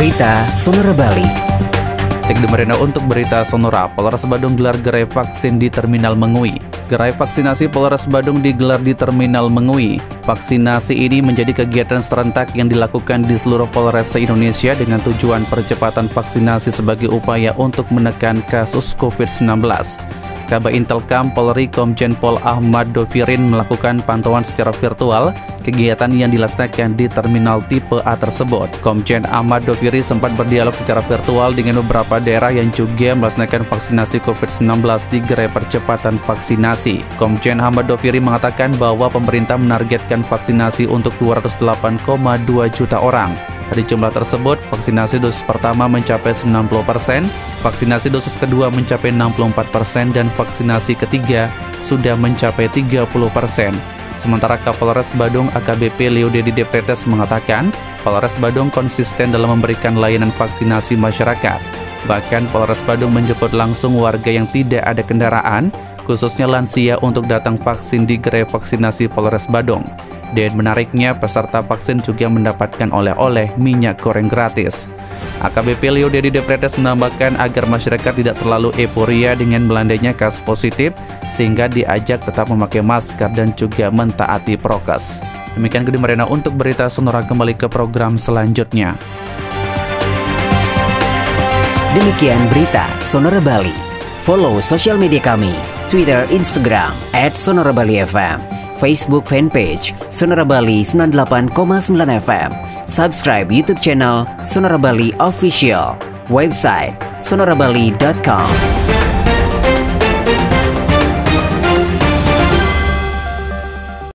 Berita Sonora Bali. Marina untuk berita Sonora, Polres Badung gelar gerai vaksin di Terminal Mengui. Gerai vaksinasi Polres Badung digelar di Terminal Mengui. Vaksinasi ini menjadi kegiatan serentak yang dilakukan di seluruh Polres se-Indonesia dengan tujuan percepatan vaksinasi sebagai upaya untuk menekan kasus COVID-19. Kabak Intelkam Polri Komjen Pol Ahmad Dovirin melakukan pantauan secara virtual kegiatan yang dilaksanakan di terminal tipe A tersebut. Komjen Ahmad Doviri sempat berdialog secara virtual dengan beberapa daerah yang juga melaksanakan vaksinasi COVID-19 di gerai percepatan vaksinasi. Komjen Ahmad Doviri mengatakan bahwa pemerintah menargetkan vaksinasi untuk 208,2 juta orang. Dari jumlah tersebut, vaksinasi dosis pertama mencapai 90%, vaksinasi dosis kedua mencapai 64%, dan vaksinasi ketiga sudah mencapai 30%. Sementara Kapolres Badung AKBP Leo Dedi Depretes mengatakan, Polres Badung konsisten dalam memberikan layanan vaksinasi masyarakat. Bahkan Polres Badung menjemput langsung warga yang tidak ada kendaraan, khususnya lansia untuk datang vaksin di gerai vaksinasi Polres Badung. Dan menariknya, peserta vaksin juga mendapatkan oleh-oleh minyak goreng gratis. AKBP Leo Dedi Depretes menambahkan agar masyarakat tidak terlalu euforia dengan melandainya kasus positif, sehingga diajak tetap memakai masker dan juga mentaati prokes. Demikian Gede Marina untuk berita Sonora kembali ke program selanjutnya. Demikian berita Sonora Bali. Follow sosial media kami, Twitter, Instagram, at Sonora Bali FM Facebook fanpage Sonora Bali 98,9 FM. Subscribe YouTube channel Sonora Bali Official. Website sonorabali.com.